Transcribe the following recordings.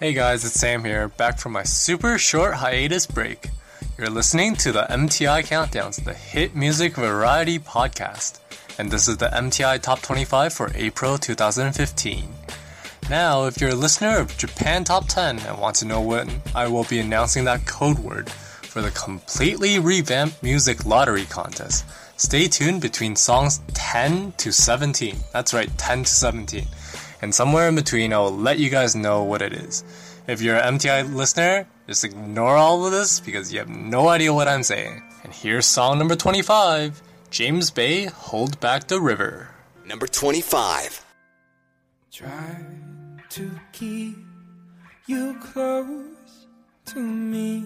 Hey guys, it's Sam here, back from my super short hiatus break. You're listening to the MTI Countdowns, the hit music variety podcast, and this is the MTI Top 25 for April 2015. Now, if you're a listener of Japan Top 10 and want to know when I will be announcing that code word for the completely revamped music lottery contest, stay tuned between songs 10 to 17. That's right, 10 to 17 and somewhere in between, I will let you guys know what it is. If you're an MTI listener, just ignore all of this because you have no idea what I'm saying. And here's song number 25 James Bay, Hold Back the River. Number 25. Try to keep you close to me,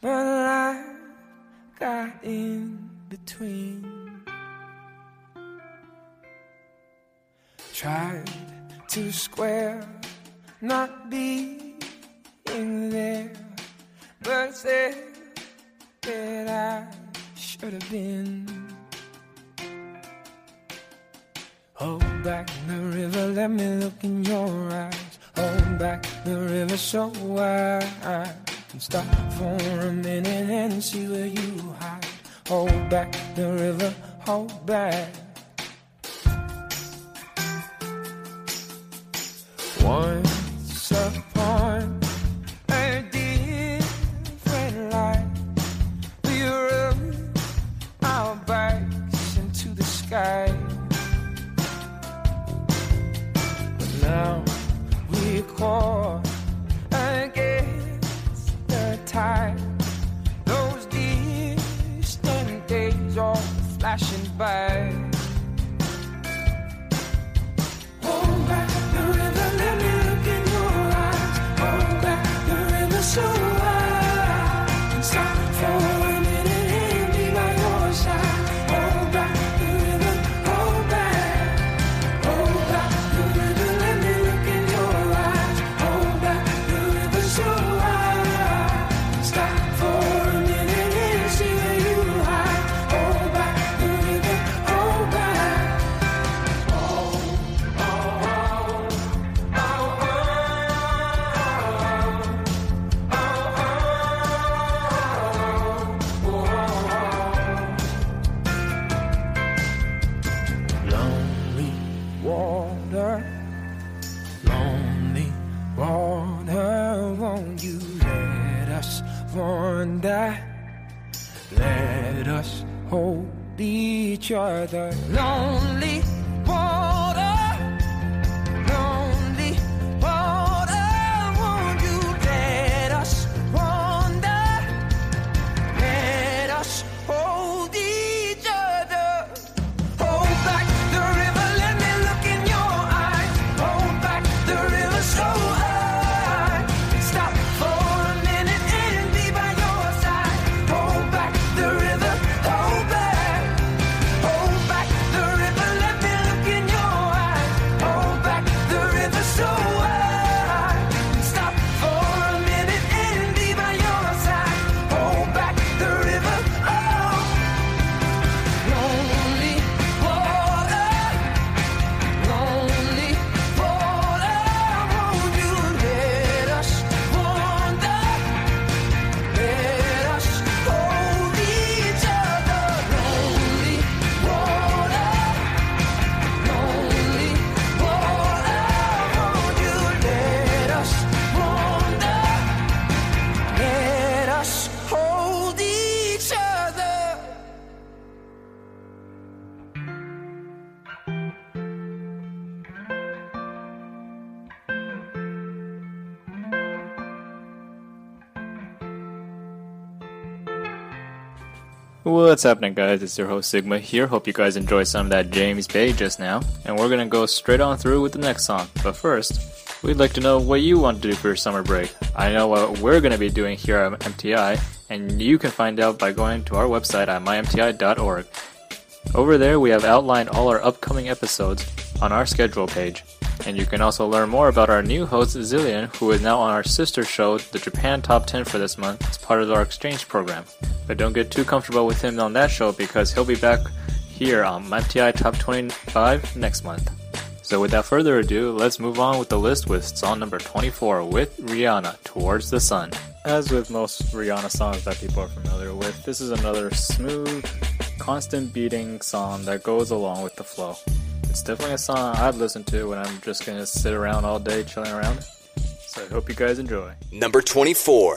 but life got in between. Tried to square not being there, but said that I should have been. Hold back the river, let me look in your eyes. Hold back the river so I can stop for a minute and see where you hide. Hold back the river, hold back. Once upon a different life, we rode our bikes into the sky. But now we against the tide. Those distant days all flashing by. Other. What's happening, guys? It's your host Sigma here. Hope you guys enjoyed some of that James Bay just now. And we're gonna go straight on through with the next song. But first, We'd like to know what you want to do for your summer break. I know what we're to be doing here at MTI, and you can find out by going to our website at mymti.org. Over there, we have outlined all our upcoming episodes on our schedule page. And you can also learn more about our new host, Zillion, who is now on our sister show, the Japan Top 10 for this month, as part of our exchange program. But don't get too comfortable with him on that show because he'll be back here on MTI Top 25 next month. So without further ado, let's move on with the list with song number 24 with Rihanna, Towards the Sun. As with most Rihanna songs that people are familiar with, this is another smooth, constant beating song that goes along with the flow. It's definitely a song I'd listen to when I'm just gonna sit around all day chilling around. So I hope you guys enjoy. Number 24.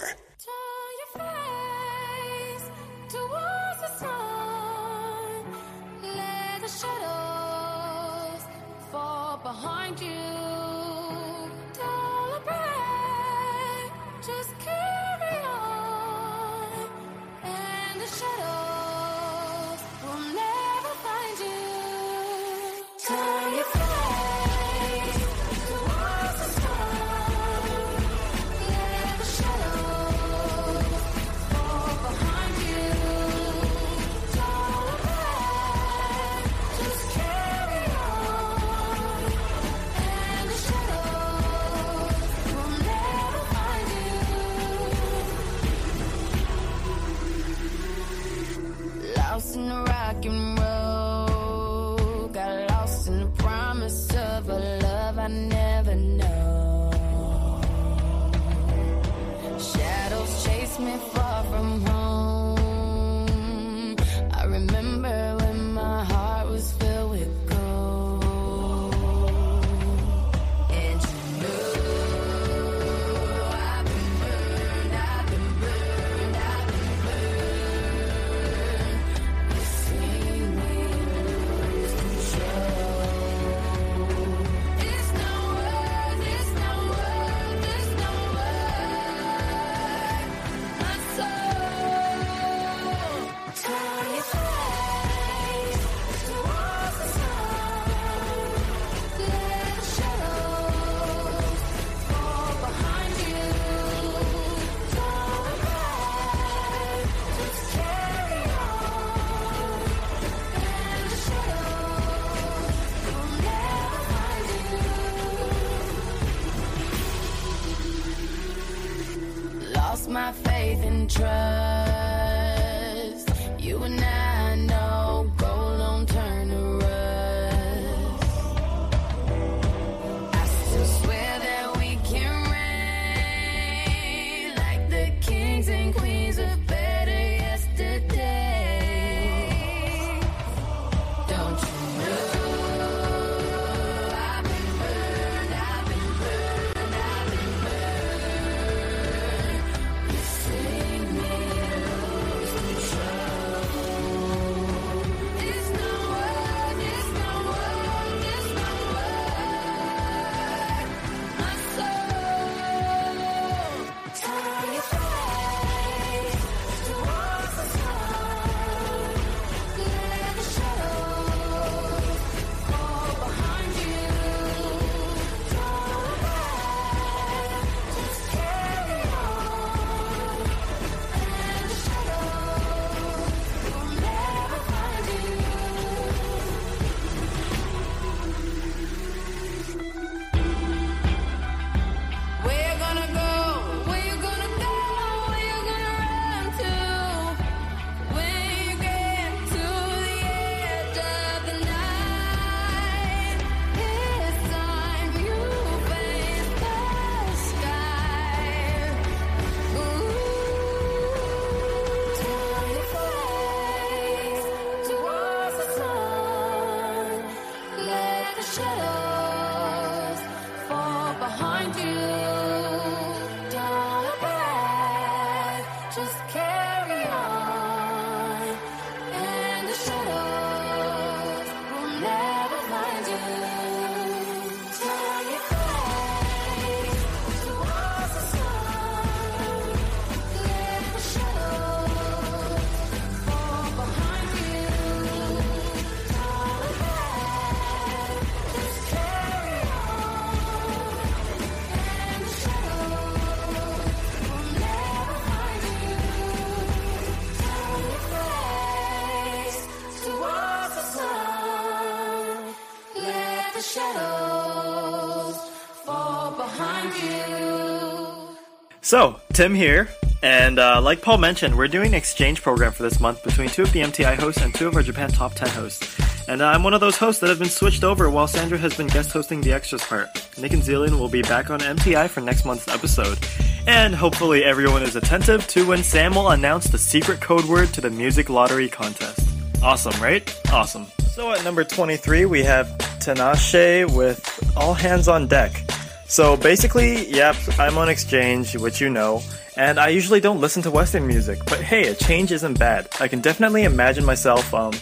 So, Tim here, and uh, like Paul mentioned, we're doing an exchange program for this month between two of the MTI hosts and two of our Japan Top 10 hosts. And I'm one of those hosts that have been switched over while Sandra has been guest hosting the extras part. Nick and Zillion will be back on MTI for next month's episode. And hopefully everyone is attentive to when Sam will announce the secret code word to the music lottery contest. Awesome, right? Awesome. So at number 23, we have Tinashe with All Hands on Deck. So basically, yep, I'm on exchange, which you know, and I usually don't listen to Western music, but hey, a change isn't bad. I can definitely imagine myself, um,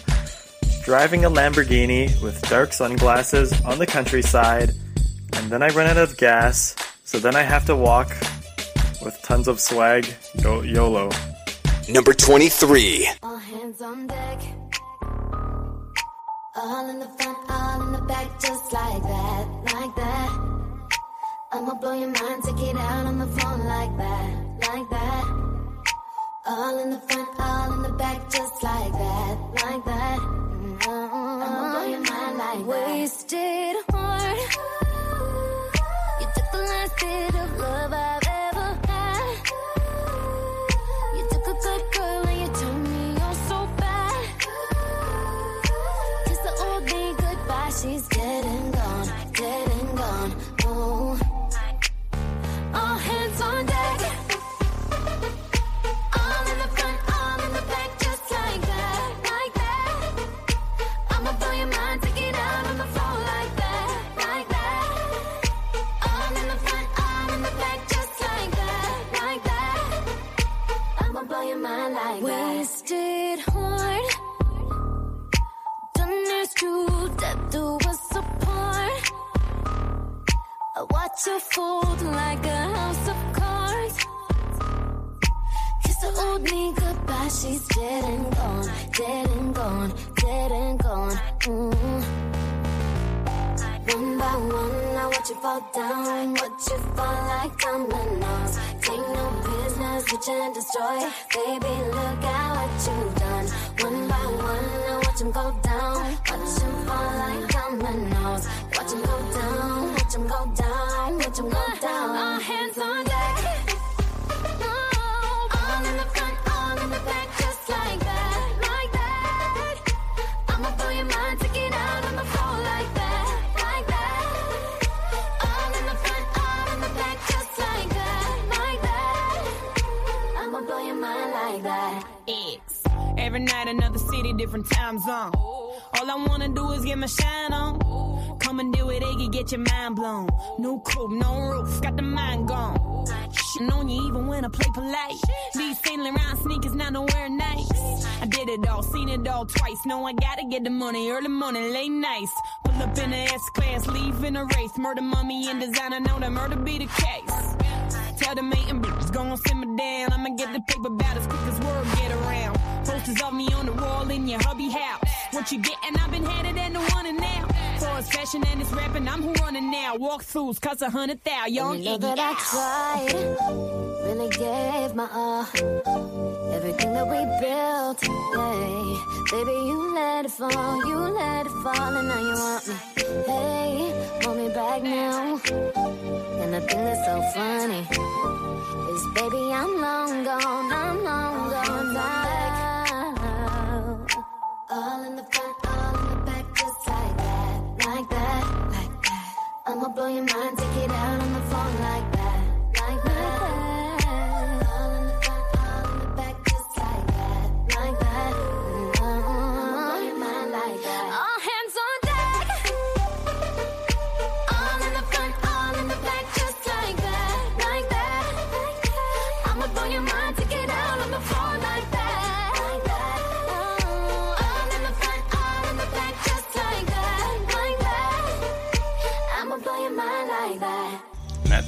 driving a Lamborghini with dark sunglasses on the countryside, and then I run out of gas, so then I have to walk with tons of swag, Yo- YOLO. Number 23. All hands on deck. All in the front, all in the back, just like that, like that. I'ma blow your mind, take it out on the phone like that, like that. All in the front, all in the back, just like that, like that. Mm, I'ma blow your mind like that. Wasted heart. You took the last bit of love I've ever had. You took a good girl and you turned me on so bad. Kiss the old me goodbye, she's to fold like a house of old me goodbye, she's dead and gone, dead and gone, dead and gone. Mm. One by one, I watch you fall down, watch you fall like dominoes. Take no business, reach and destroy. Baby, look at what you've done. One by one, I watch him go down, watch him fall like dominoes. Watch him go down, watch him go down, watch him go down. All hands on deck. It's every night another city, different time zone. All I wanna do is get my shine on. Come and do it, Iggy, get your mind blown. No coupe, no roof, got the mind gone. Shitting on you even when I play polite. These sailing around sneakers, not nowhere nice. I did it all, seen it all twice. No, I gotta get the money, early morning, late nights. Pull up in the S class, leave in a race. Murder, mummy, and designer, know that murder be the case. Tell the mating bitches, gon' simmer down. I'ma get the paper about as quick as word get around. Posters of me on the wall in your hubby house. What you gettin'? I've been headed and the one and now. For it's fashion and it's rapping, I'm who running now. Walkthroughs, cost a hundred thou, young You know that I tried, really gave my all. Everything that we built, yeah. Baby, you let it fall, you let it fall, and now you want me. Hey, want me back now. And the thing that's so funny is, baby, I'm long gone, I'm long gone now. All in the front, all in the back, just like that, like that, like that. I'ma blow your mind, take it out on the phone like that,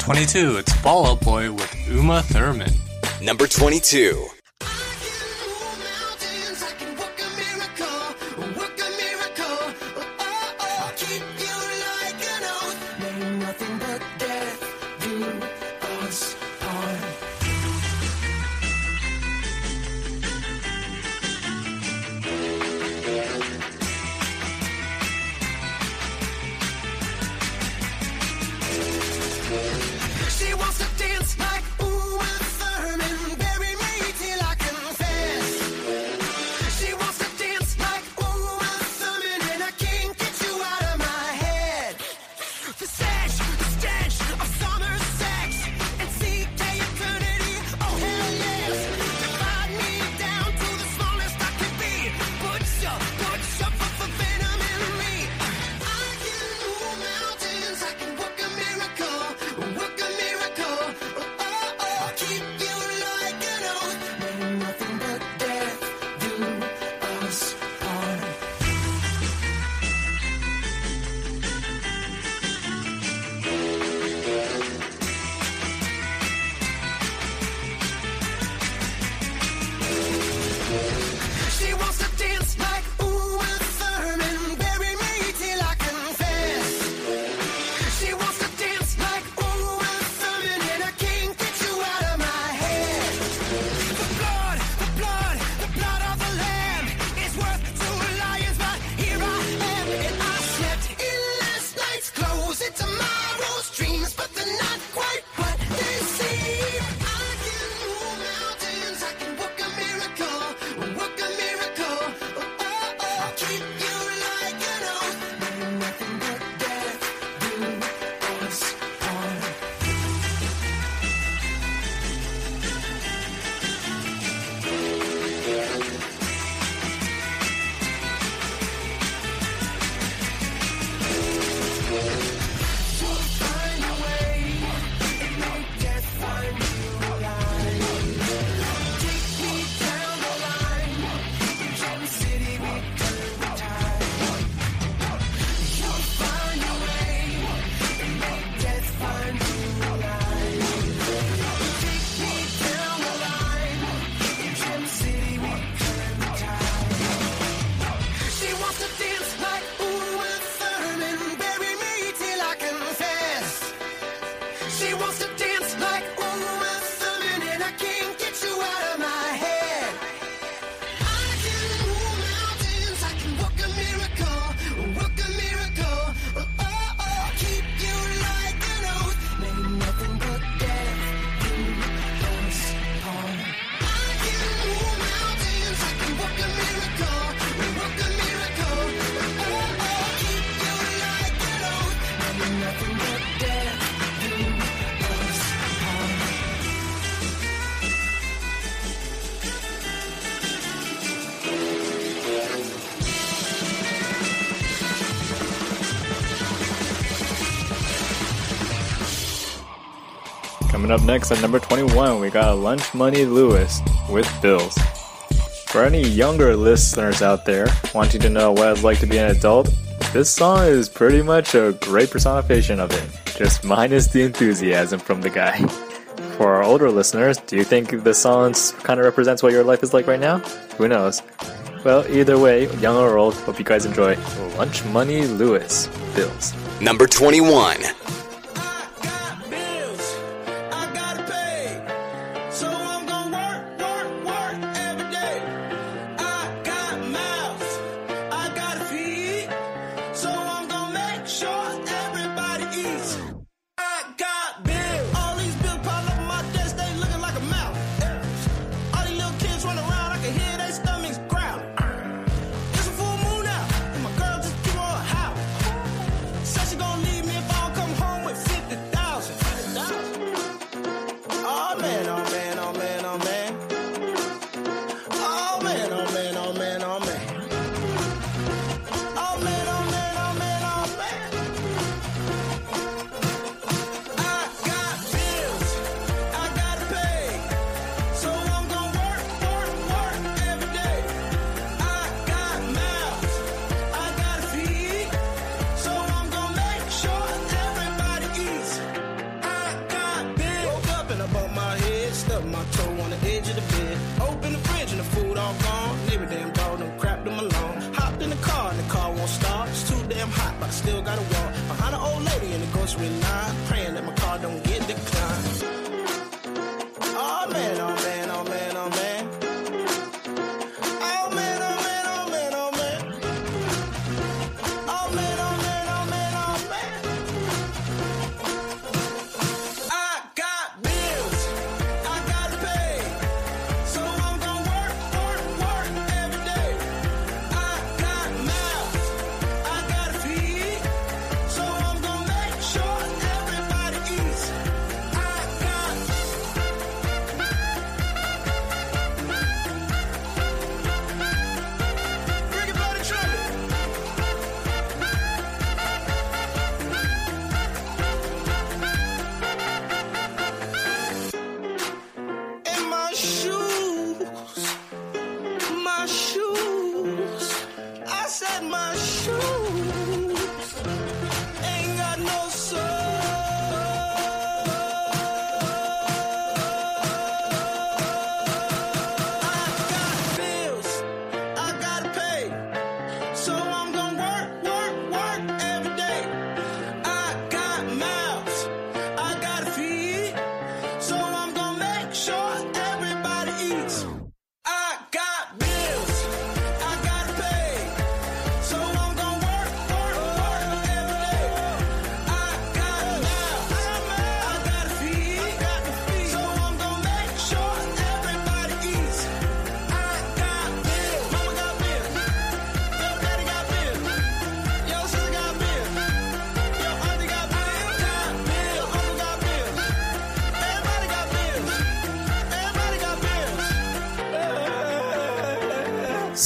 22, it's Fall Out Boy with Uma Thurman. Number 22. Coming up next at number 21, we got Lunch Money Lewis with Bills. For any younger listeners out there wanting to know what it's like to be an adult, this song is pretty much a great personification of it, just minus the enthusiasm from the guy. For our older listeners, do you think the song kind of represents what your life is like right now? Who knows? Well, either way, young or old, hope you guys enjoy Lunch Money Lewis Bills. Number 21.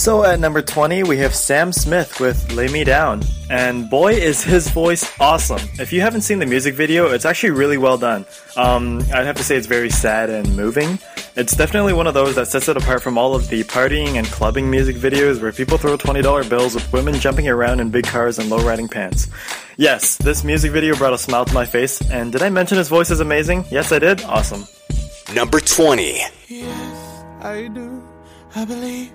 So at number 20, we have Sam Smith with Lay Me Down. And boy, is his voice awesome. If you haven't seen the music video, it's actually really well done. Um, I'd have to say it's very sad and moving. It's definitely one of those that sets it apart from all of the partying and clubbing music videos where people throw $20 bills with women jumping around in big cars and low riding pants. Yes, this music video brought a smile to my face. And did I mention his voice is amazing? Yes, I did. Awesome. Number 20. Yes, I do. I believe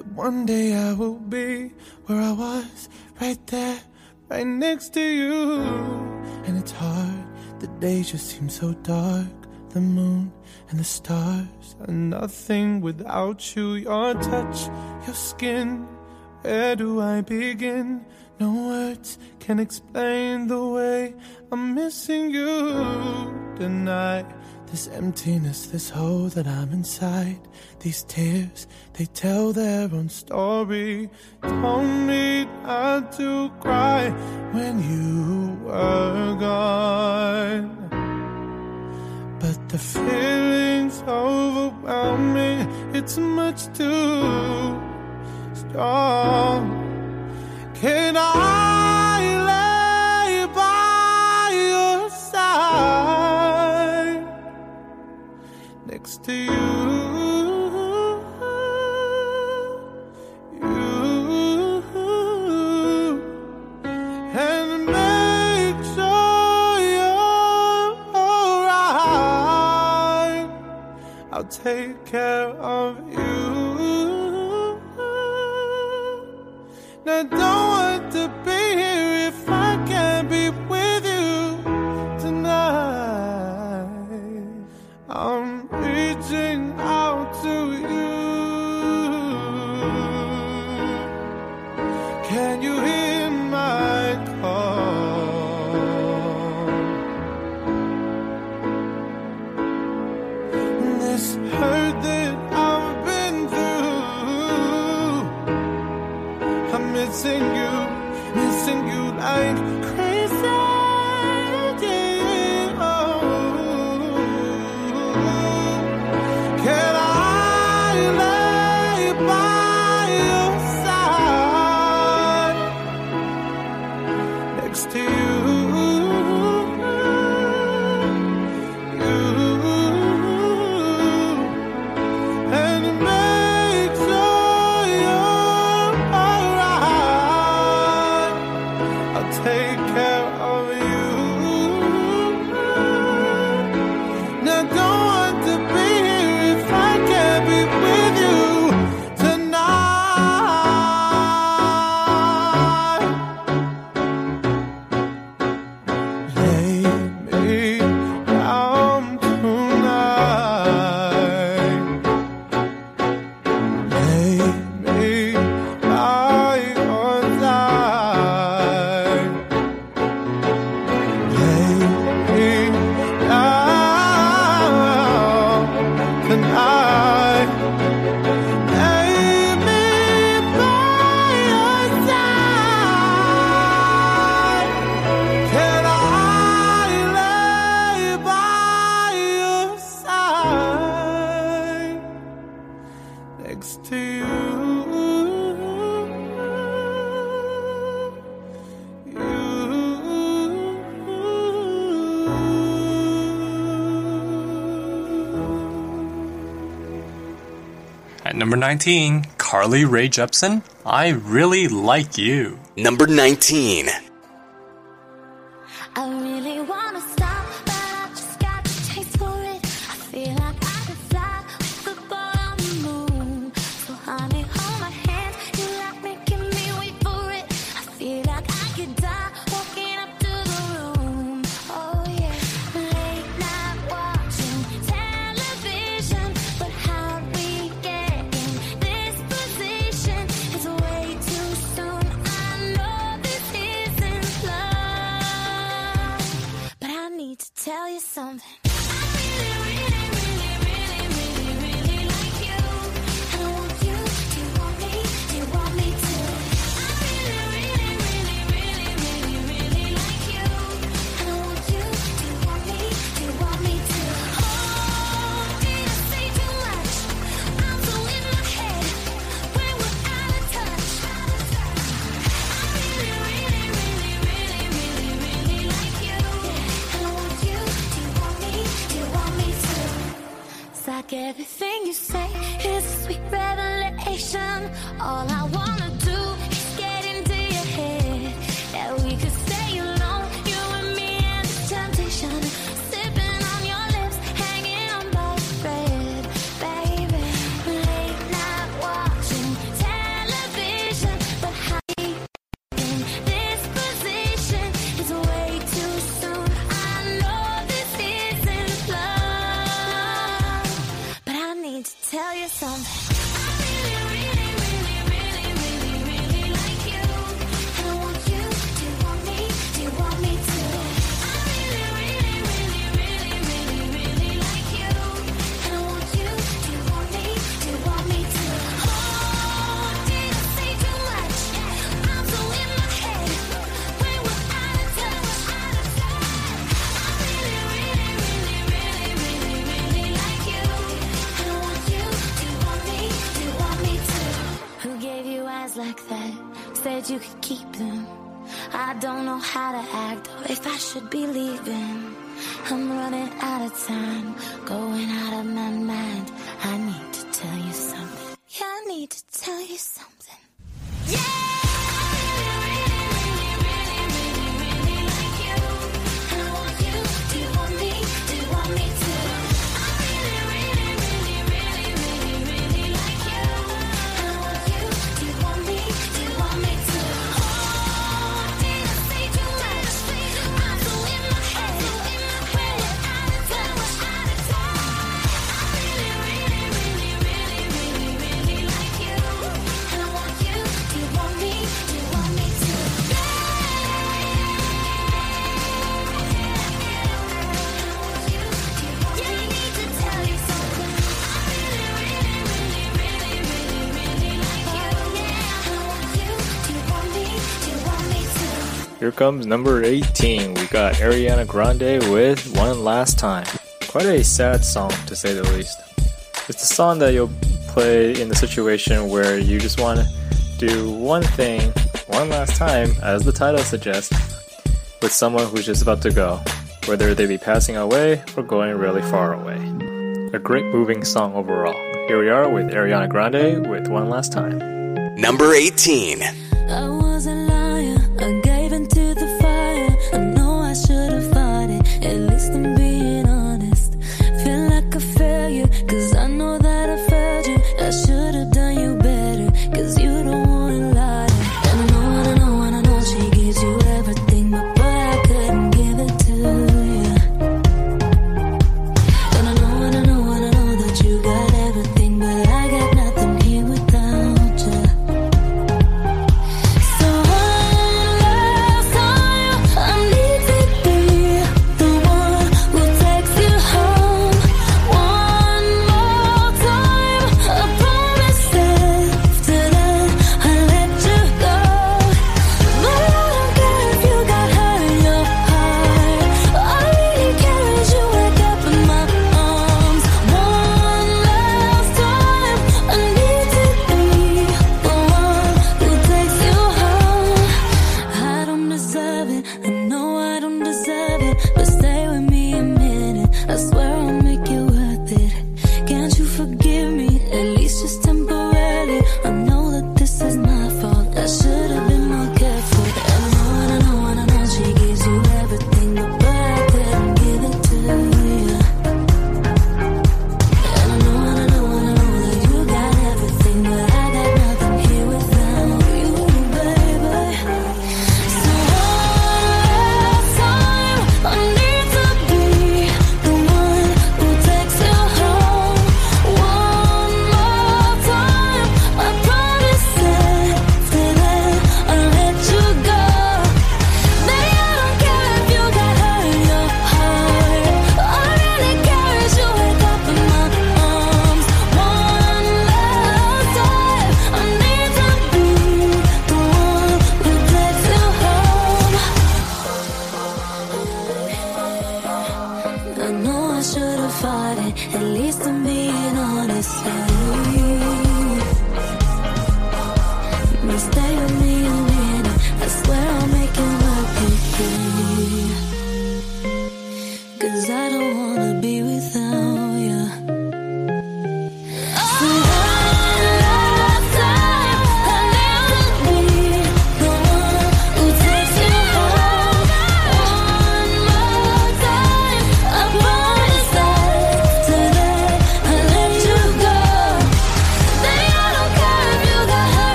that one day I will be where I was, right there, right next to you. And it's hard, the days just seem so dark. The moon and the stars are nothing without you. Your touch, your skin, where do I begin? No words can explain the way I'm missing you tonight. This emptiness, this hole that I'm inside. These tears, they tell their own story. Don't need not to cry when you were gone. But the feelings overwhelm me. It's much too strong. Can I next to you. you. And make sure you're alright. I'll take care of you. Now don't want to be 19, Carly Rae Jepsen, I Really Like You. Number 19. comes number 18. We got Ariana Grande with One Last Time. Quite a sad song, to say the least. It's a song that you'll play in the situation where you just want to do one thing one last time, as the title suggests, with someone who's just about to go, whether they be passing away or going really far away. A great moving song overall. Here we are with Ariana Grande with One Last Time. Number 18.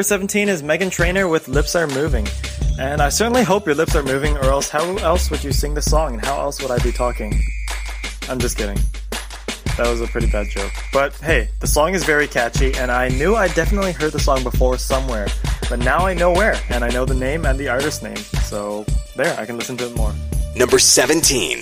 number 17 is Meghan Trainor with Lips Are Moving. And I certainly hope your lips are moving, or else how else would you sing the song and how else would I be talking? I'm just kidding. That was a pretty bad joke. But hey, the song is very catchy, and I knew I definitely heard the song before somewhere. But now I know where, and I know the name and the artist name. So there, I can listen to it more. Number 17.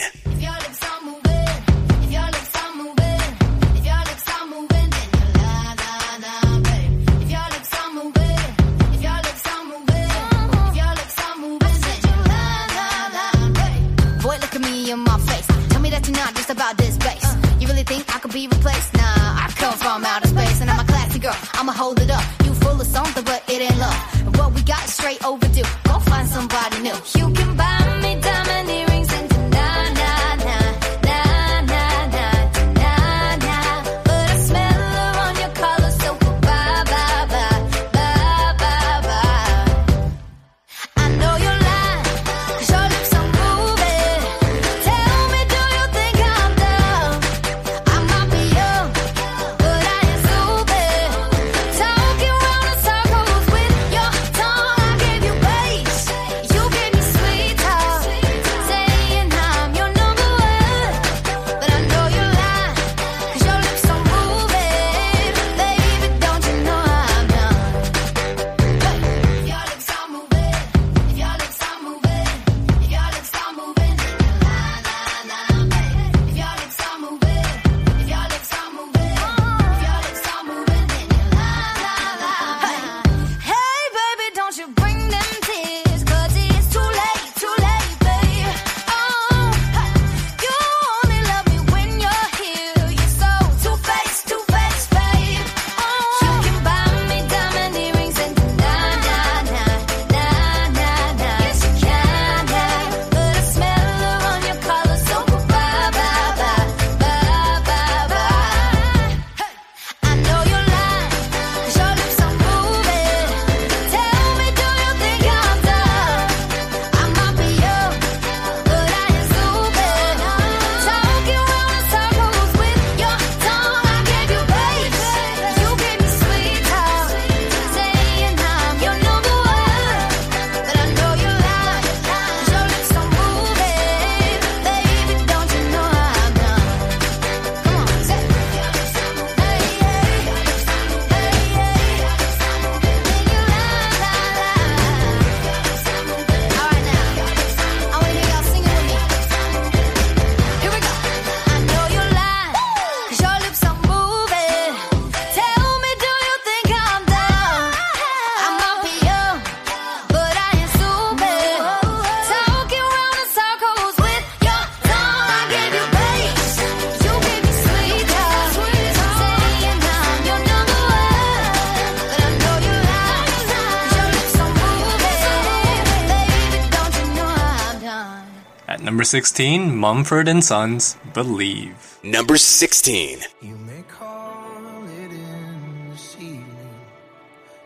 16, Mumford and Sons, Believe. Number 16. You may call it in this evening,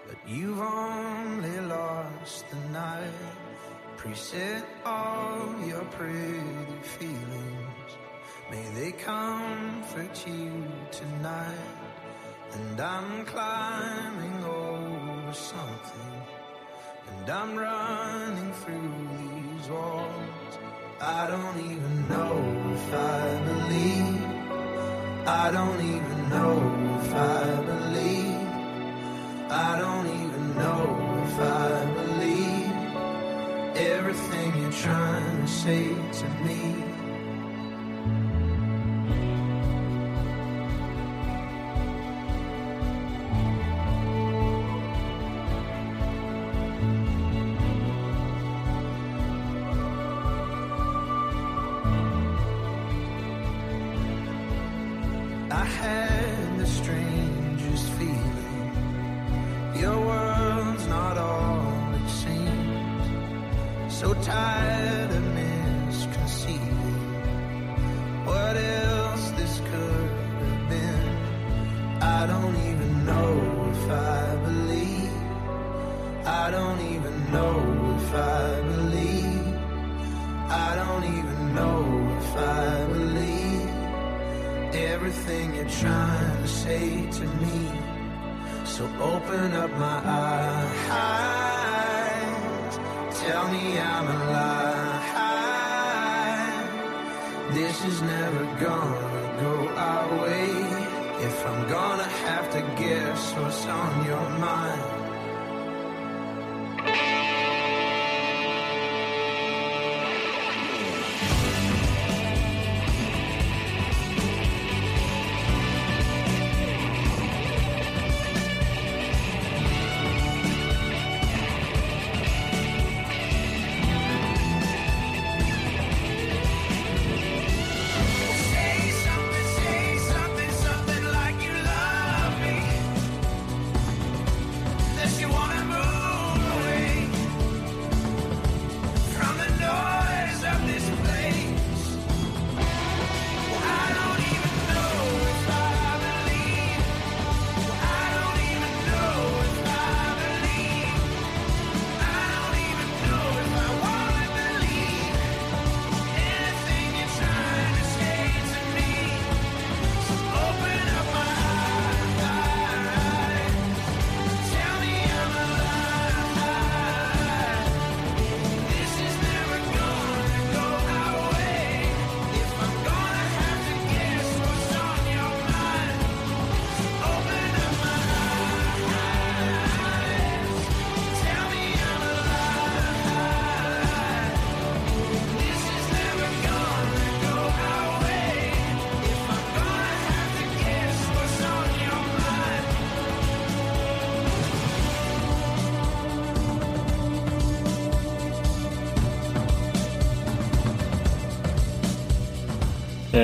but you've only lost the night. Preset all your pretty feelings. May they comfort you tonight. And I'm climbing over something. And I'm running through these walls. I don't even know if I believe. I don't even know if I believe. I don't even know if I believe everything you're trying to say to me.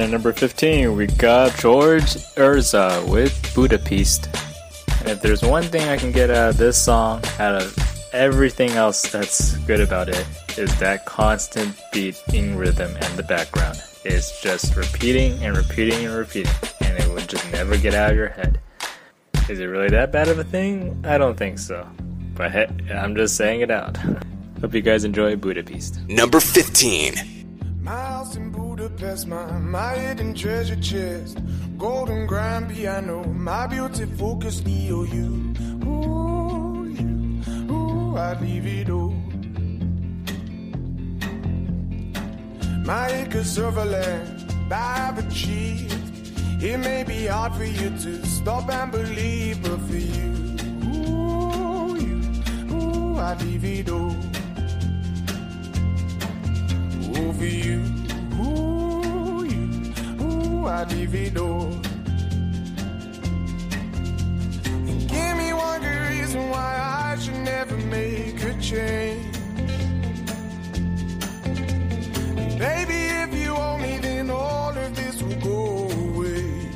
And number 15, we got George Ezra with Budapest. And if there's one thing I can get out of this song, out of everything else that's good about it, is that constant beating rhythm and the background. It's just repeating and repeating and repeating, and it would just never get out of your head. Is it really that bad of a thing? I don't think so. But hey, I'm just saying it out. Hope you guys enjoy Budapest. Number 15. Budapest, my, my hidden treasure chest. Golden grand piano, my beauty focus EOU. Oh, ooh, you, ooh, I'd leave it all. My acres of land I've achieved. It may be hard for you to stop and believe, but for you, ooh, you, ooh, I'd leave it all. Ooh, for you, ooh, And give me one good reason why I should never make a change. Baby, if you owe me, then all of this will go away.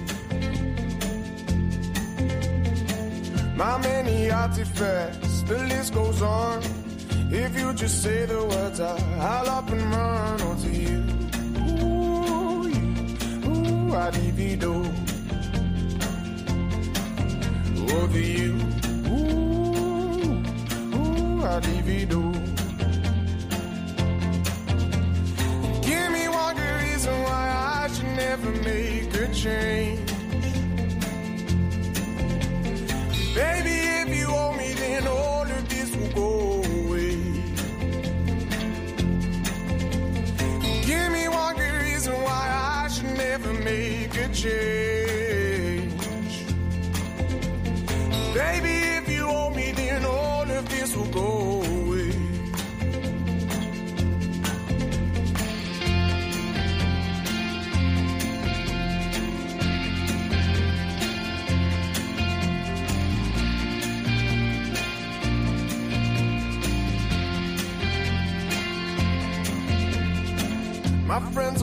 My many artifacts, the list goes on. If you just say the words, I'll up and run onto you. Ooh, you, ooh, I'd do. Over you, ooh, ooh, I'd do. Give me one good reason why I should never make a change. Baby, if you owe me, then all of this will go away. Give me one good reason why make a change. Baby, if you owe me, then all of this will go away. My friends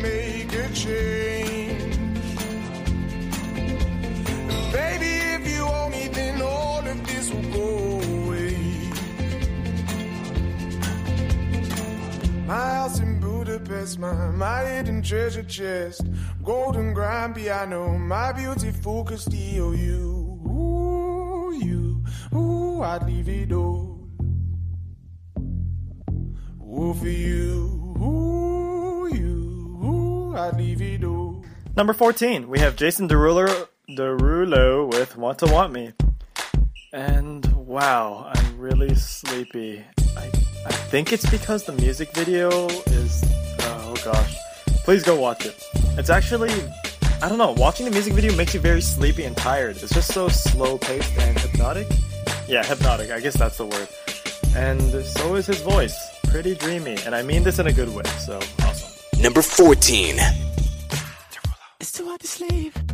Make a change. Baby, if you owe me, then all of this will go away. My house in Budapest, my, my hidden treasure chest. Golden grand piano, my beautiful Castillo, you. You, I'd leave it all. Ooh, for you, Number 14, we have Jason Derulo, Derulo with Want to Want Me. And wow, I'm really sleepy. I, I think it's because the music video is. Oh gosh. Please go watch it. It's actually. I don't know, watching the music video makes you very sleepy and tired. It's just so slow paced and hypnotic. Yeah, hypnotic, I guess that's the word. And so is his voice. Pretty dreamy, and I mean this in a good way, so. Number 14. It's too hard to sleep.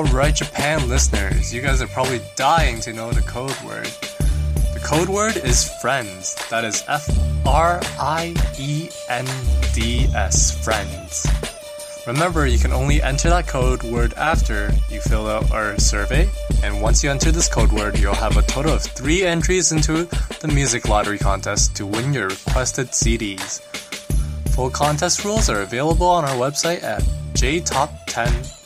Alright Japan listeners, you guys are probably dying to know the code word. The code word is friends. That is F R I E N D S, friends. Remember, you can only enter that code word after you fill out our survey, and once you enter this code word, you'll have a total of three entries into the music lottery contest to win your requested CDs. Full contest rules are available on our website at jtop10.com.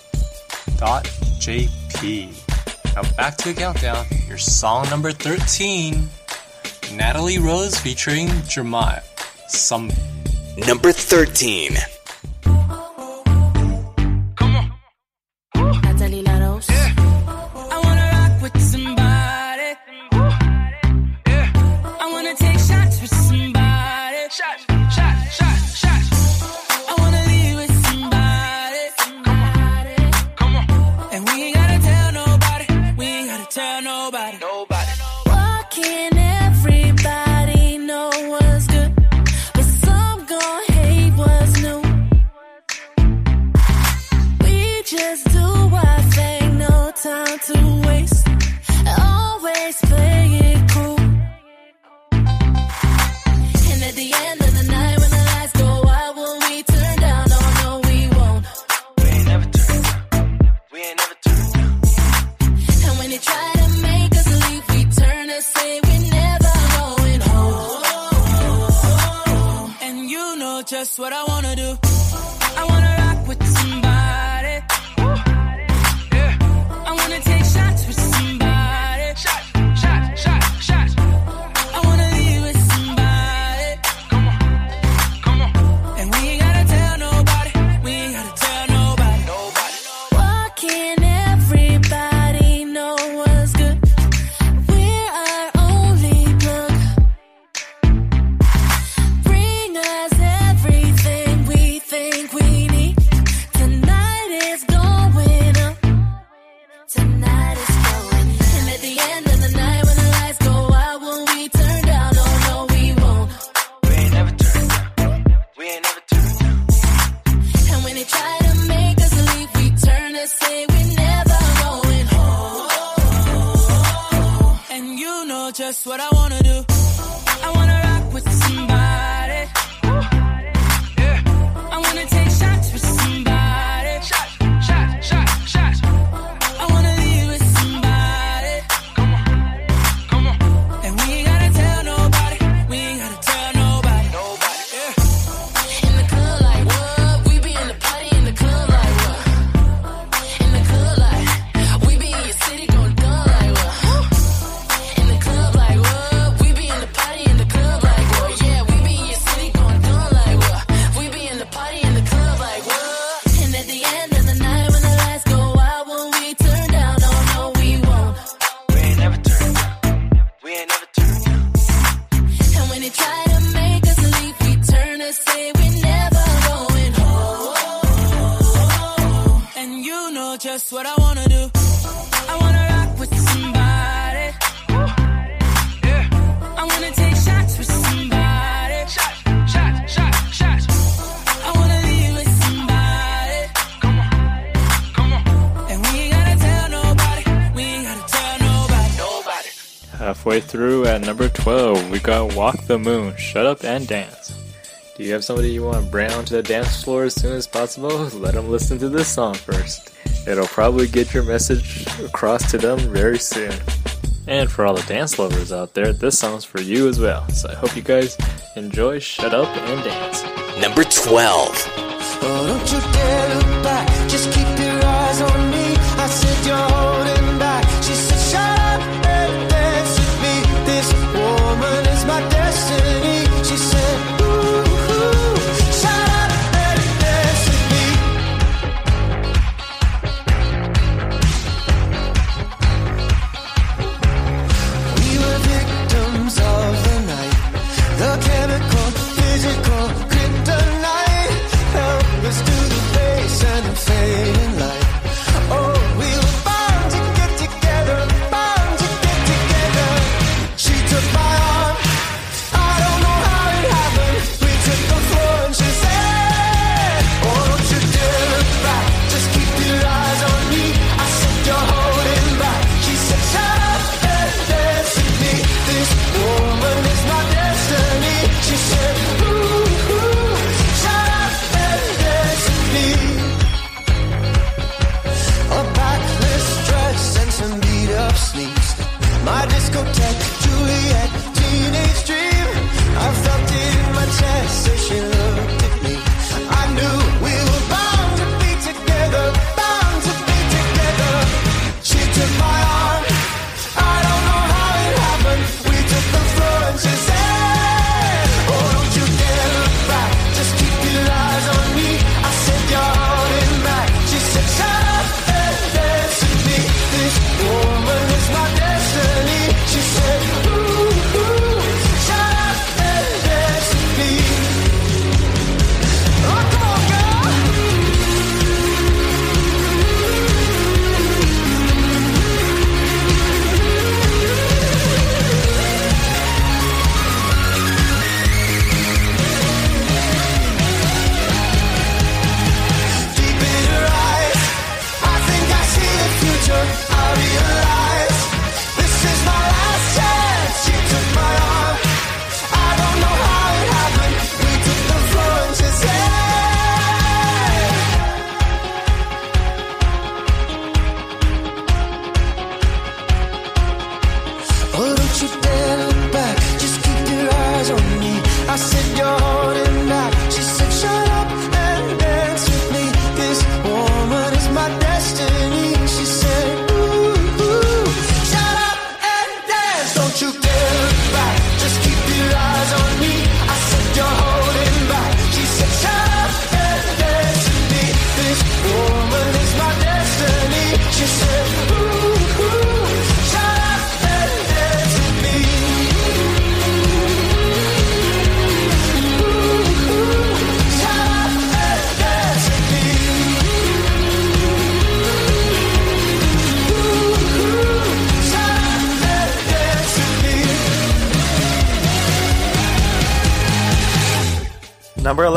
JP. Now back to the countdown. Your song number 13, Natalie Rose featuring Jeremiah. Some number 13. way through at number 12. We got Walk the Moon, Shut Up and Dance. Do you have somebody you want to bring onto the dance floor as soon as possible? Let them listen to this song first. It'll probably get your message across to them very soon. And for all the dance lovers out there, this song's for you as well. So I hope you guys enjoy Shut Up and Dance. Number 12. Oh,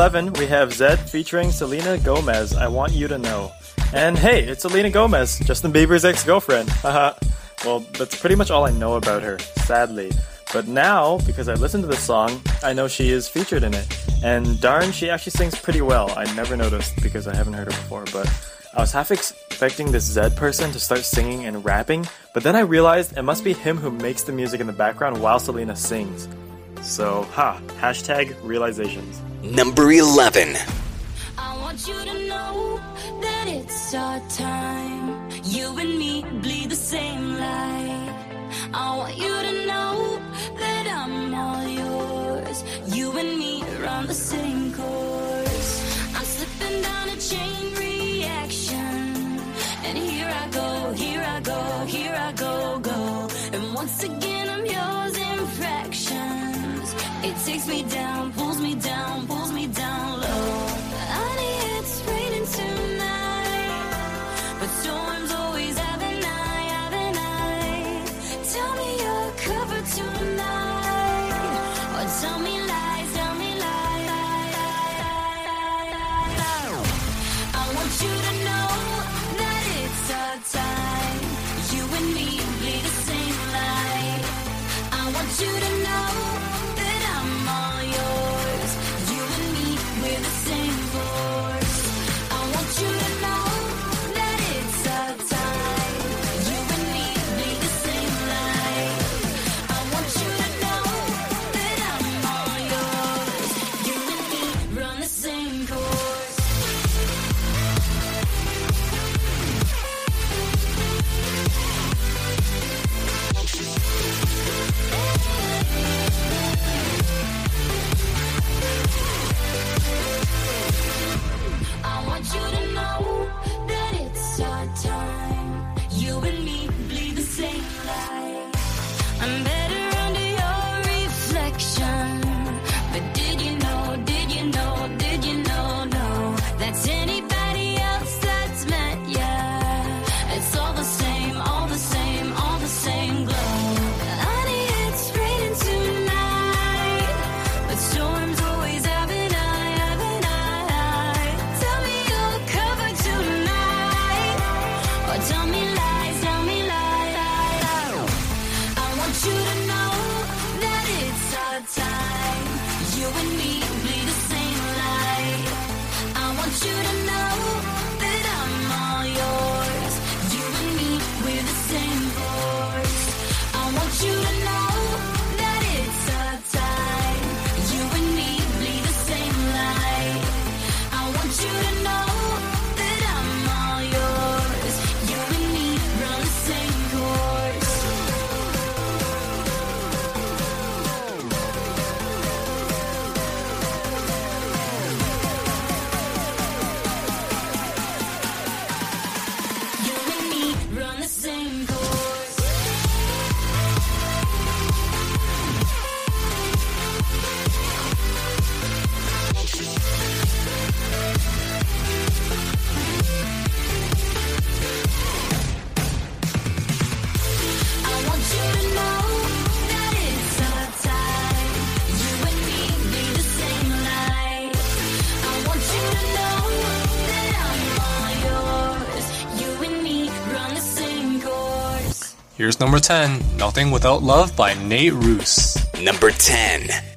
11, we have Zedd featuring Selena Gomez. I want you to know. And hey, it's Selena Gomez, Justin Bieber's ex girlfriend. Haha. well, that's pretty much all I know about her, sadly. But now, because I listened to the song, I know she is featured in it. And darn, she actually sings pretty well. I never noticed because I haven't heard her before, but I was half expecting this Zedd person to start singing and rapping, but then I realized it must be him who makes the music in the background while Selena sings. So, ha, hashtag realizations. Number 11. I want you to know that it's our time. You and me bleed the same light. I want you to know that I'm all yours. You and me run the same course. I'm slipping down a chain reaction. And here I go, here I go, here I go, go. And once again, It takes me down, pulls me down, pulls me down Here's number 10 Nothing Without Love by Nate Ruess. Number 10.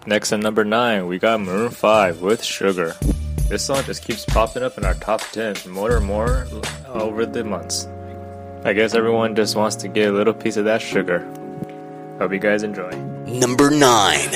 Up next at number 9, we got Maroon 5 with Sugar. This song just keeps popping up in our top 10 more and more uh, over the months. I guess everyone just wants to get a little piece of that sugar. Hope you guys enjoy. Number 9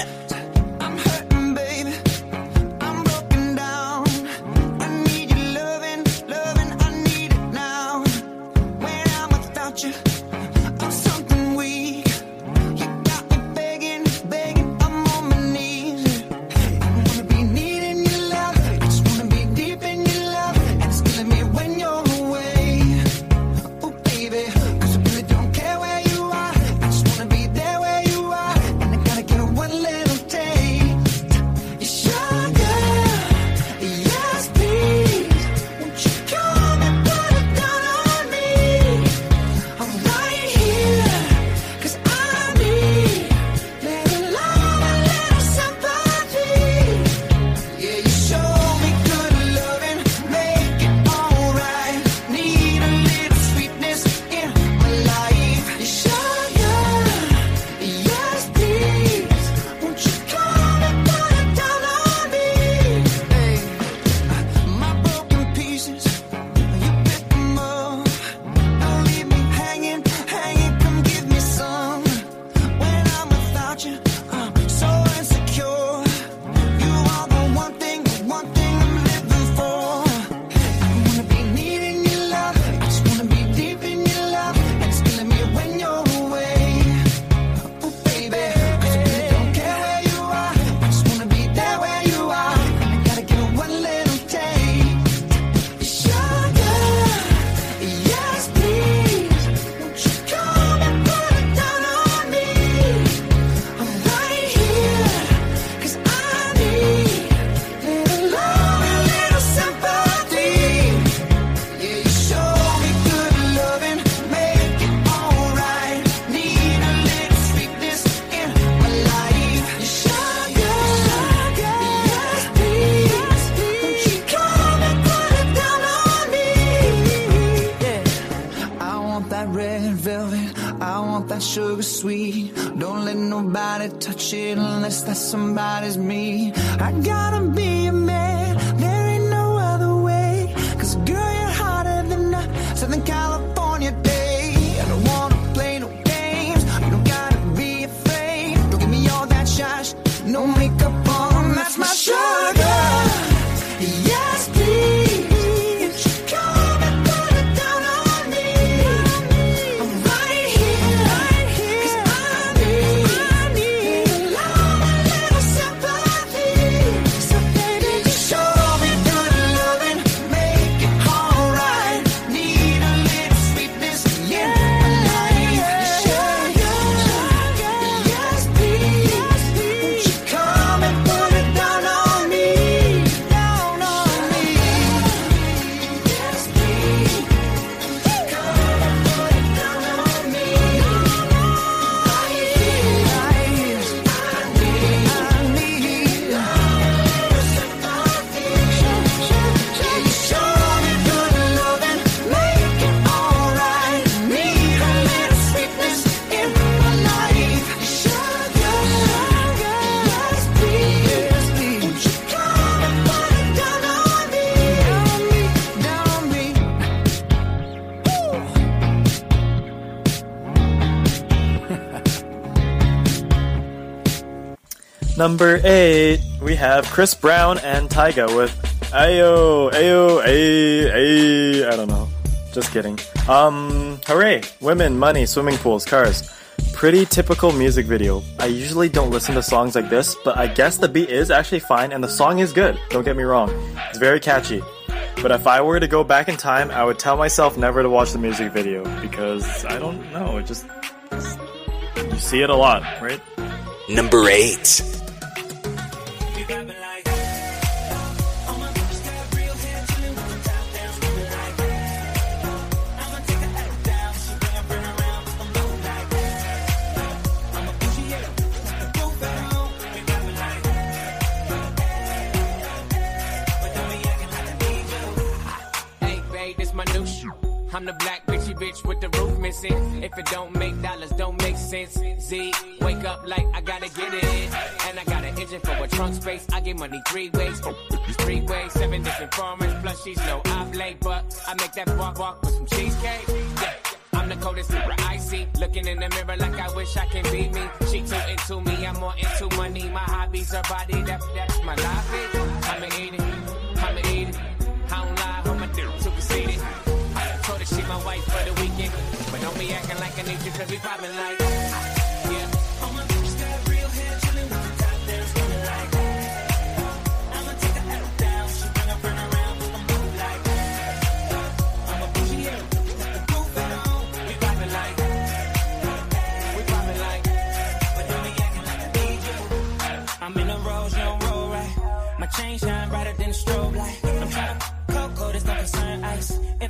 Number eight, we have Chris Brown and Tyga with Ayo, Ayo, Ay, Ay, I don't know. Just kidding. Um, hooray! Women, money, swimming pools, cars. Pretty typical music video. I usually don't listen to songs like this, but I guess the beat is actually fine and the song is good. Don't get me wrong. It's very catchy. But if I were to go back in time, I would tell myself never to watch the music video because I don't know, it just you see it a lot, right? Number 8. Get money three ways. Three ways, seven different formats. Plus, she's no oblate, but I make that walk walk with some cheesecake. Yeah. I'm the coldest super icy. Looking in the mirror like I wish I can be me. She too into me, I'm more into money. My hobbies, her body, that, that's my life. I'ma eat it, I'ma eat it. I don't lie, I'ma do too conceited. I told her she my wife for the weekend. But don't be acting like I need you, cause we poppin' like.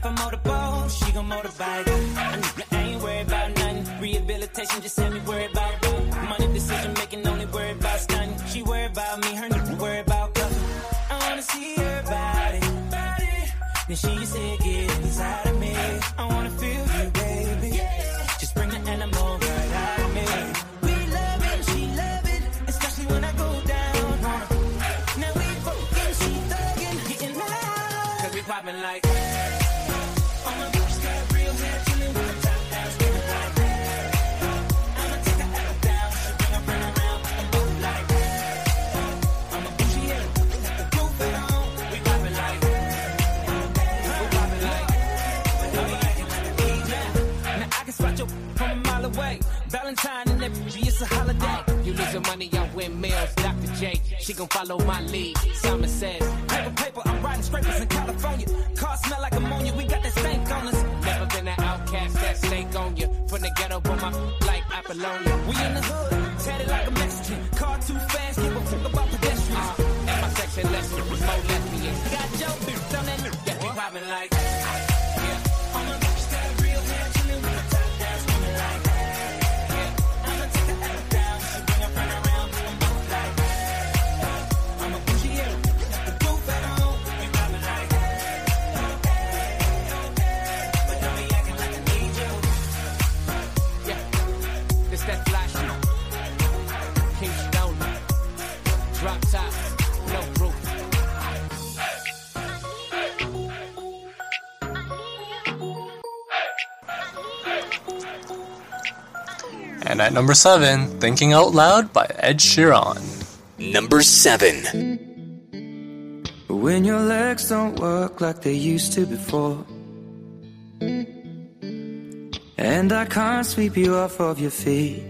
If I she gon' motorbike. I, I ain't worried about nothing. Rehabilitation just had me worried about money decision making, only worried about stunning. She worried about me, her nigga worried about cuffing. I wanna see her body. Then she said, get a holiday. You losing money on windmills, Dr. J. She gon' follow my lead. Simon says, Paper, paper, I'm riding scrapers in California. Car smell like ammonia, we got that stank on us. never been an outcast that stink on you. From the ghetto, but my like Apollonia. We in the hood, tatted like a Mexican. Car too fast, give a fuck about pedestrians. Uh, and my section less, more lesbians. Got Joe bitch on that new. Yeah, we poppin' like. And at number 7, Thinking Out Loud by Ed Sheeran. Number 7. When your legs don't work like they used to before. And I can't sweep you off of your feet.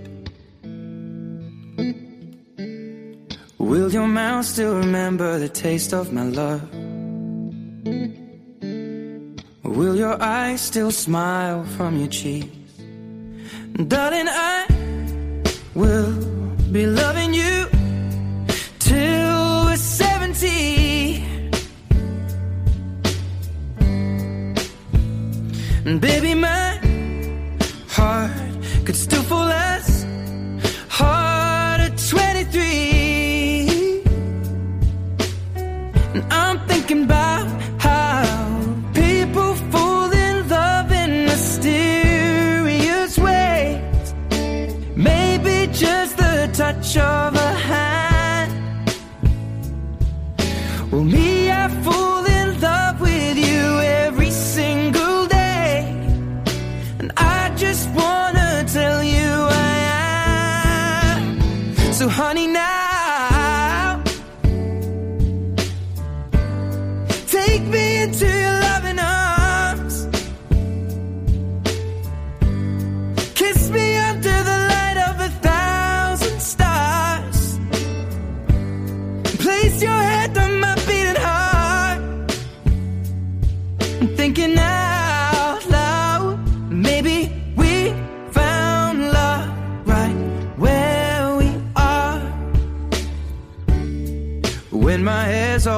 Will your mouth still remember the taste of my love? Will your eyes still smile from your cheeks? Darling, I will be loving you till we're 70. And baby,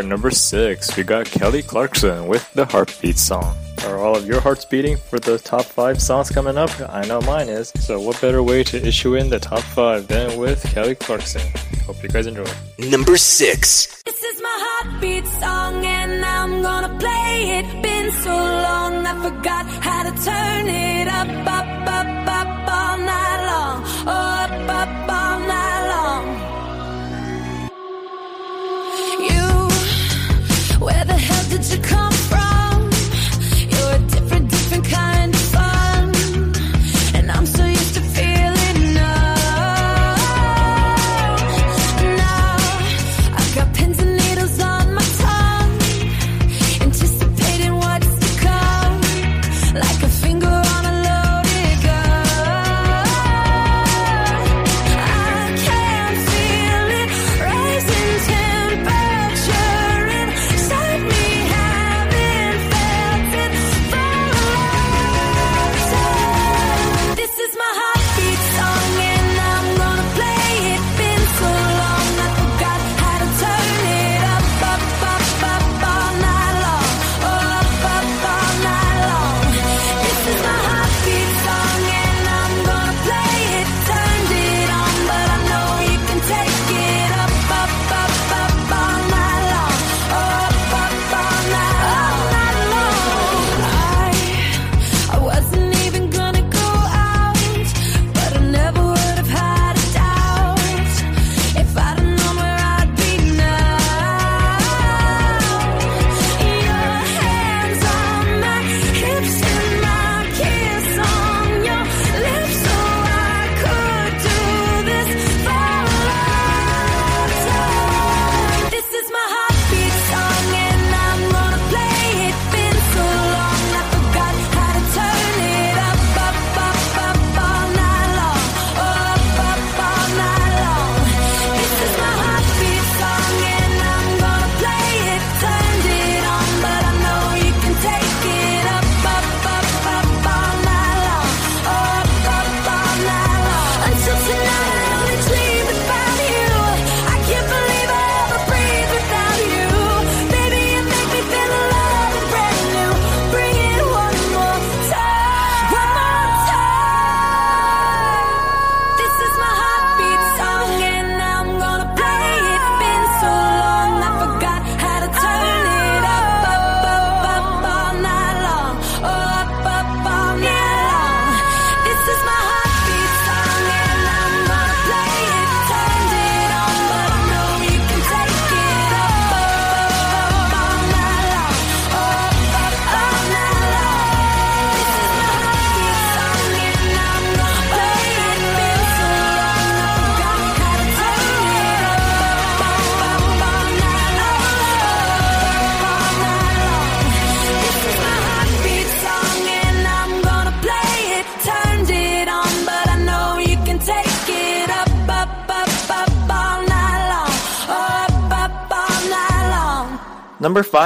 Here we are, number six. We got Kelly Clarkson with the Heartbeat song. Are all of your hearts beating for the top five songs coming up? I know mine is. So, what better way to issue in the top five than with Kelly Clarkson? Hope you guys enjoy. Number 6. This is my heartbeat song and I'm gonna play it. Been so long I forgot how to turn it up, up, up, up all night long. Oh, up, up where the hell did you come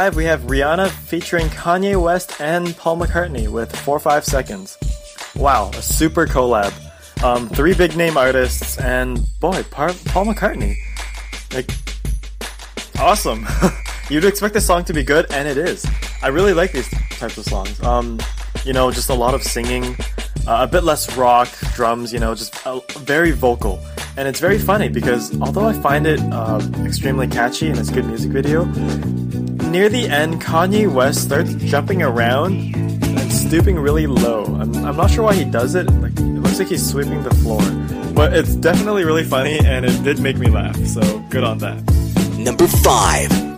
five, we have Rihanna featuring Kanye West and Paul McCartney with 4 5 Seconds. Wow, a super collab. Um, three big name artists, and boy, Paul McCartney. Like, awesome. You'd expect the song to be good, and it is. I really like these types of songs. Um, you know, just a lot of singing, uh, a bit less rock, drums, you know, just very vocal. And it's very funny because although I find it uh, extremely catchy and it's a good music video, near the end, Kanye West starts jumping around and stooping really low. I'm, I'm not sure why he does it. Like, it looks like he's sweeping the floor. But it's definitely really funny and it did make me laugh, so good on that. Number 5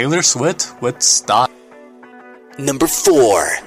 Taylor Swift with Stop. Number 4.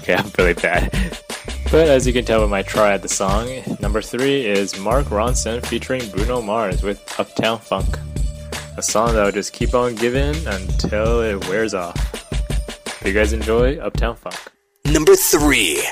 Okay, I'm really bad. But as you can tell by my try at the song, number three is Mark Ronson featuring Bruno Mars with Uptown Funk. A song that will just keep on giving until it wears off. Hope you guys enjoy Uptown Funk. Number three.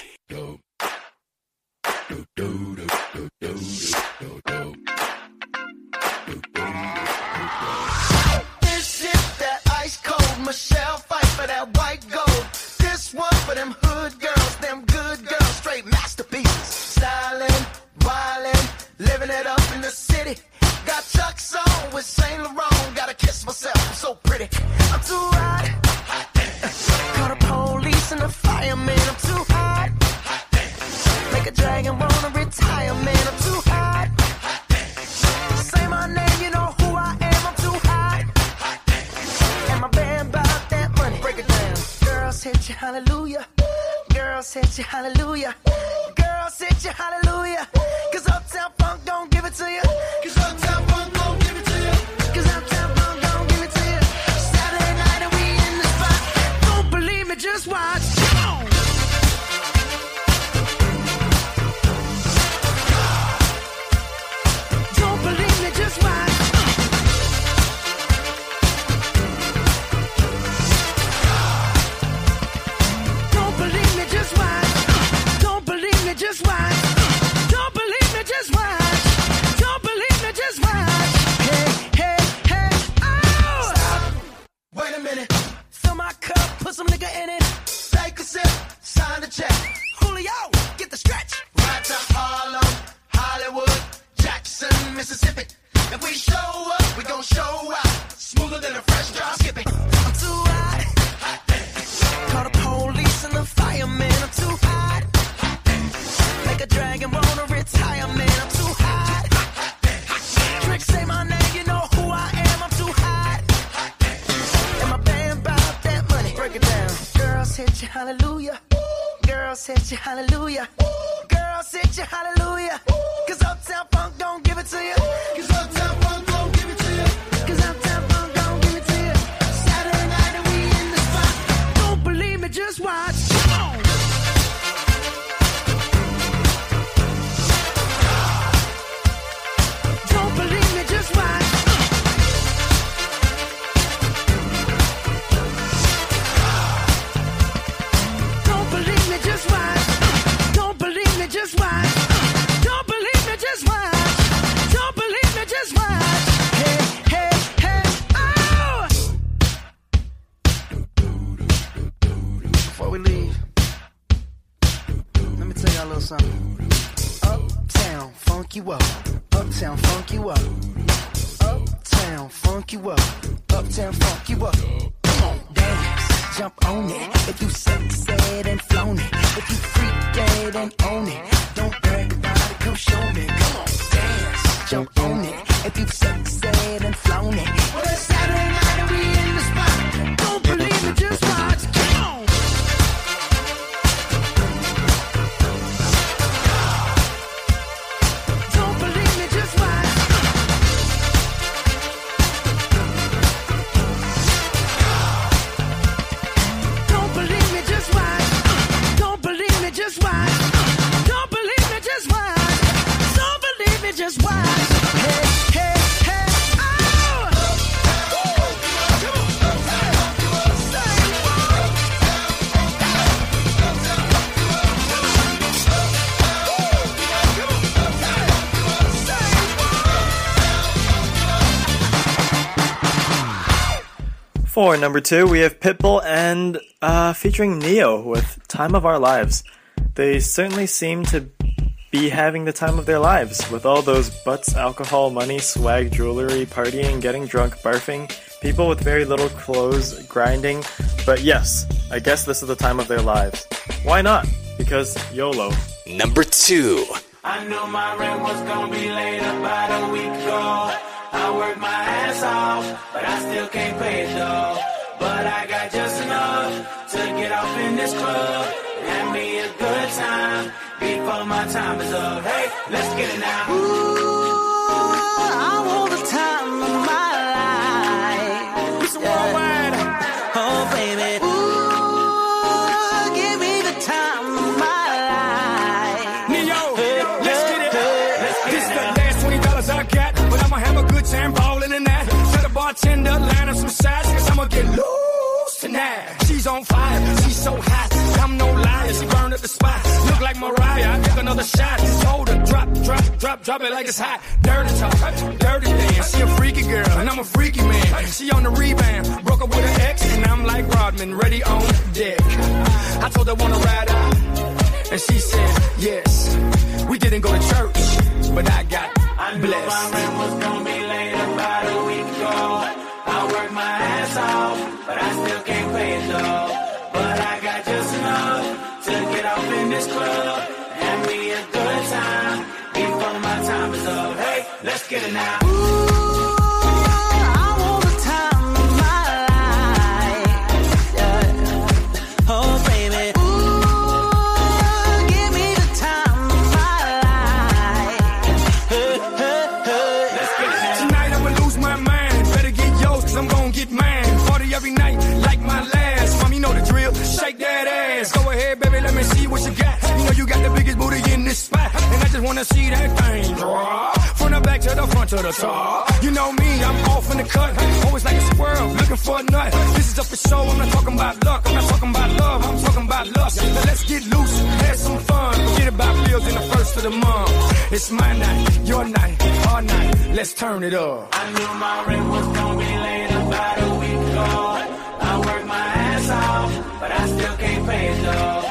For number two, we have Pitbull and uh, featuring Ne-Yo with "Time of Our Lives." They certainly seem to be having the time of their lives with all those butts, alcohol, money, swag, jewelry, partying, getting drunk, barfing, people with very little clothes, grinding. But yes, I guess this is the time of their lives. Why not? Because YOLO. Number two. I knew my rent was gonna be late about a week ago. I work my ass off, but I still can't pay it though. But I got just enough to get off in this club. Have me a good time before my time is up. Hey, let's get it now. I She's on fire, she's so hot. I'm no liar, she burned up the spot. Look like Mariah, I took another shot. Hold her, drop, drop, drop, drop it like it's hot. Dirty talk, dirty dance. She a freaky girl, and I'm a freaky man. She on the rebound, broke up with her ex, and I'm like Rodman, ready on deck. I told her wanna ride out. And she said, yes. We didn't go to church, but I got I knew my blessed. rent was gonna be late about a week ago. I work my ass off, but I still can't pay it though. But I got just enough to get off in this club. Have me a good time before my time is up. Hey, let's get it now. You got the biggest booty in this spot. And I just wanna see that thing drop. From the back to the front to the top. You know me, I'm off in the cut. Always like a squirrel, looking for a nut. This is up for show, I'm not talking about luck. I'm not talking about love, I'm talking about lust. Now let's get loose, have some fun. Forget about bills in the first of the month. It's my night, your night, our night. Let's turn it up. I knew my rent was gonna be late about a week ago. I worked my ass off, but I still can't pay it though.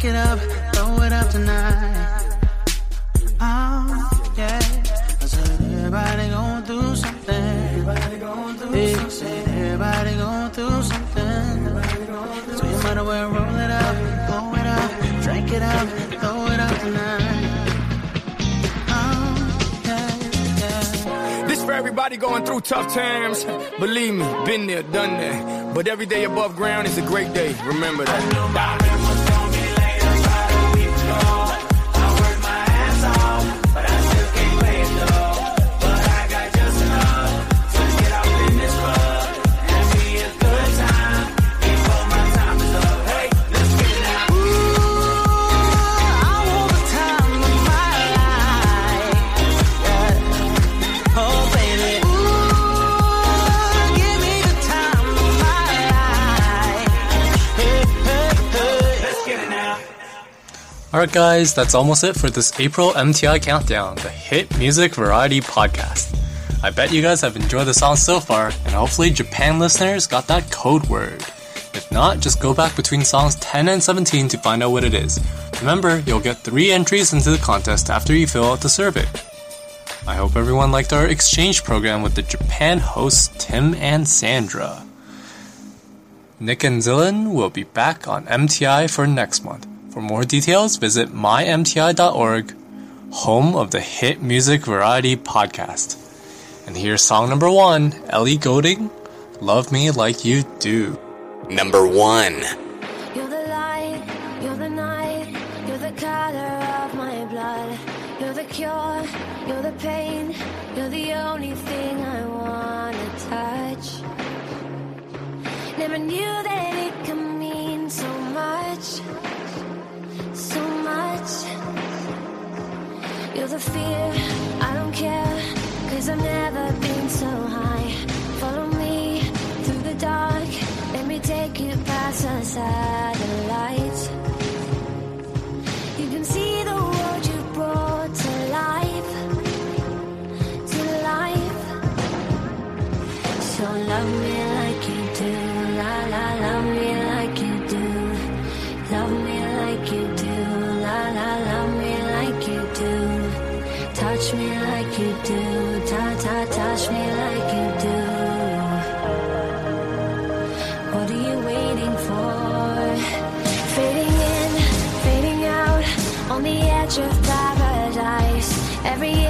Drink it up, throw it up tonight. Oh, yeah. I said everybody gon' do something. Everybody gon' do something. Said everybody gon' do something. So you might as well roll it up, blow it up, drink it up, throw it up tonight. Oh, yeah, yeah. This for everybody going through tough times. Believe me, been there, done that. But every day above ground is a great day. Remember that. Alright, guys, that's almost it for this April MTI Countdown, the hit music variety podcast. I bet you guys have enjoyed the song so far, and hopefully Japan listeners got that code word. If not, just go back between songs 10 and 17 to find out what it is. Remember, you'll get 3 entries into the contest after you fill out the survey. I hope everyone liked our exchange program with the Japan hosts Tim and Sandra. Nick and Zillan will be back on MTI for next month. For more details, visit mymti.org, home of the hit music variety podcast. And here's song number one Ellie Goulding, Love Me Like You Do. Number one. You're the light, you're the night, you're the color of my blood. You're the cure, you're the pain, you're the only everything I wanna touch. Never knew that You're the fear, I don't care, cause I've never been so high. Follow me through the dark, let me take you past the satellites. You can see the world you brought to life, to life. So love me Touch me like you do, ta ta, touch me like you do. What are you waiting for? Fading in, fading out, on the edge of paradise. Every